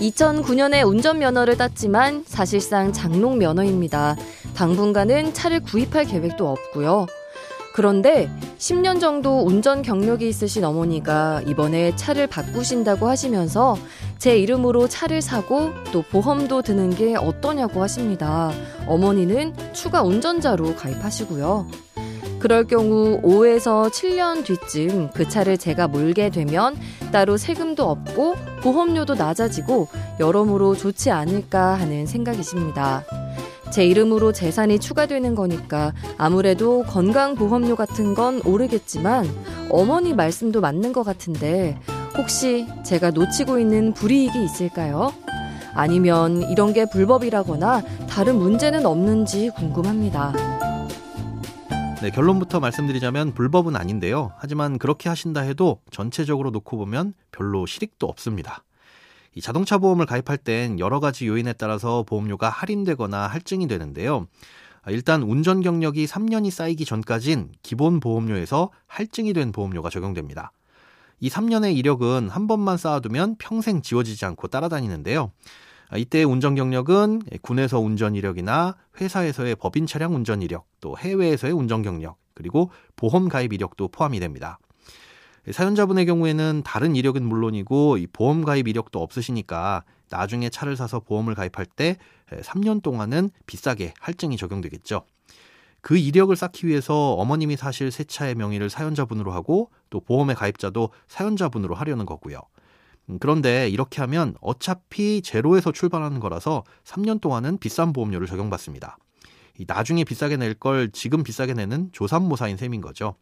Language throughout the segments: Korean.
2009년에 운전면허를 땄지만 사실상 장롱 면허입니다. 당분간은 차를 구입할 계획도 없고요. 그런데 10년 정도 운전 경력이 있으신 어머니가 이번에 차를 바꾸신다고 하시면서 제 이름으로 차를 사고 또 보험도 드는 게 어떠냐고 하십니다. 어머니는 추가 운전자로 가입하시고요. 그럴 경우 5에서 7년 뒤쯤 그 차를 제가 몰게 되면 따로 세금도 없고 보험료도 낮아지고 여러모로 좋지 않을까 하는 생각이십니다. 제 이름으로 재산이 추가되는 거니까 아무래도 건강보험료 같은 건 오르겠지만 어머니 말씀도 맞는 것 같은데 혹시 제가 놓치고 있는 불이익이 있을까요? 아니면 이런 게 불법이라거나 다른 문제는 없는지 궁금합니다. 네, 결론부터 말씀드리자면 불법은 아닌데요. 하지만 그렇게 하신다 해도 전체적으로 놓고 보면 별로 실익도 없습니다. 이 자동차 보험을 가입할 땐 여러 가지 요인에 따라서 보험료가 할인되거나 할증이 되는데요. 일단 운전 경력이 3년이 쌓이기 전까진 기본 보험료에서 할증이 된 보험료가 적용됩니다. 이 3년의 이력은 한 번만 쌓아두면 평생 지워지지 않고 따라다니는데요. 아, 이때 운전 경력은 군에서 운전 이력이나 회사에서의 법인 차량 운전 이력, 또 해외에서의 운전 경력, 그리고 보험 가입 이력도 포함이 됩니다. 사연자분의 경우에는 다른 이력은 물론이고 이 보험 가입 이력도 없으시니까 나중에 차를 사서 보험을 가입할 때 3년 동안은 비싸게 할증이 적용되겠죠. 그 이력을 쌓기 위해서 어머님이 사실 새 차의 명의를 사연자분으로 하고 또 보험의 가입자도 사연자분으로 하려는 거고요. 음, 그런데 이렇게 하면 어차피 제로에서 출발하는 거라서 3년 동안은 비싼 보험료를 적용받습니다. 나중에 비싸게 낼 걸 지금 비싸게 내는 조삼모사인 셈인 거죠.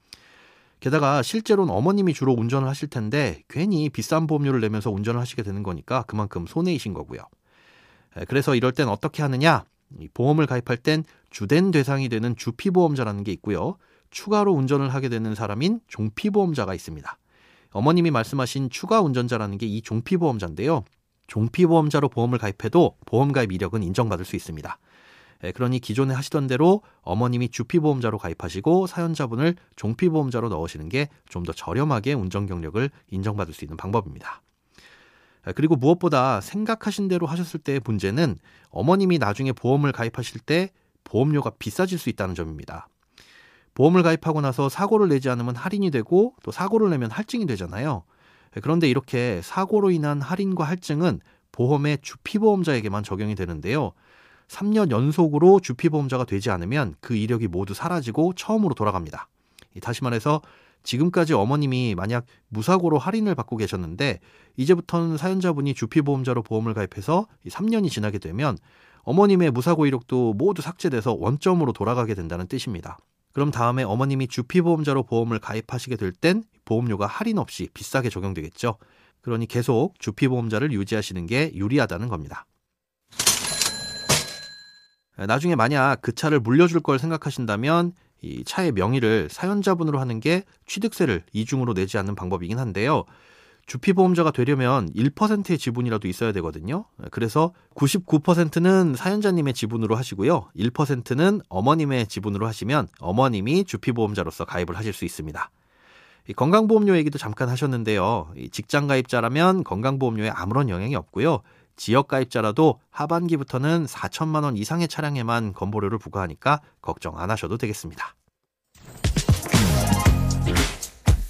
게다가 실제로는 어머님이 주로 운전을 하실 텐데 괜히 비싼 보험료를 내면서 운전을 하시게 되는 거니까 그만큼 손해이신 거고요. 그래서 이럴 땐 어떻게 하느냐? 보험을 가입할 땐 주된 대상이 되는 주피보험자라는 게 있고요. 추가로 운전을 하게 되는 사람인 종피보험자가 있습니다. 어머님이 말씀하신 추가 운전자라는 게 이 종피보험자인데요. 종피보험자로 보험을 가입해도 보험 가입 이력은 인정받을 수 있습니다. 예, 그러니 기존에 하시던 대로 어머님이 주피보험자로 가입하시고 사연자분을 종피보험자로 넣으시는 게 좀 더 저렴하게 운전 경력을 인정받을 수 있는 방법입니다. 예, 그리고 무엇보다 생각하신 대로 하셨을 때의 문제는 어머님이 나중에 보험을 가입하실 때 보험료가 비싸질 수 있다는 점입니다. 보험을 가입하고 나서 사고를 내지 않으면 할인이 되고 또 사고를 내면 할증이 되잖아요. 그런데 이렇게 사고로 인한 할인과 할증은 보험의 주피보험자에게만 적용이 되는데요. 3년 연속으로 주피보험자가 되지 않으면 그 이력이 모두 사라지고 처음으로 돌아갑니다. 다시 말해서 지금까지 어머님이 만약 무사고로 할인을 받고 계셨는데 이제부터는 사연자분이 주피보험자로 보험을 가입해서 3년이 지나게 되면 어머님의 무사고 이력도 모두 삭제돼서 원점으로 돌아가게 된다는 뜻입니다. 그럼 다음에 어머님이 주피보험자로 보험을 가입하시게 될 땐 보험료가 할인 없이 비싸게 적용되겠죠. 그러니 계속 주피보험자를 유지하시는 게 유리하다는 겁니다. 나중에 만약 그 차를 물려줄 걸 생각하신다면 이 차의 명의를 사연자분으로 하는 게 취득세를 이중으로 내지 않는 방법이긴 한데요. 주피 보험자가 되려면 1%의 지분이라도 있어야 되거든요. 그래서 99%는 사연자님의 지분으로 하시고요. 1%는 어머님의 지분으로 하시면 어머님이 주피 보험자로서 가입을 하실 수 있습니다. 건강보험료 얘기도 잠깐 하셨는데요. 직장 가입자라면 건강보험료에 아무런 영향이 없고요. 지역 가입자라도 하반기부터는 4천만 원 이상의 차량에만 건보료를 부과하니까 걱정 안 하셔도 되겠습니다.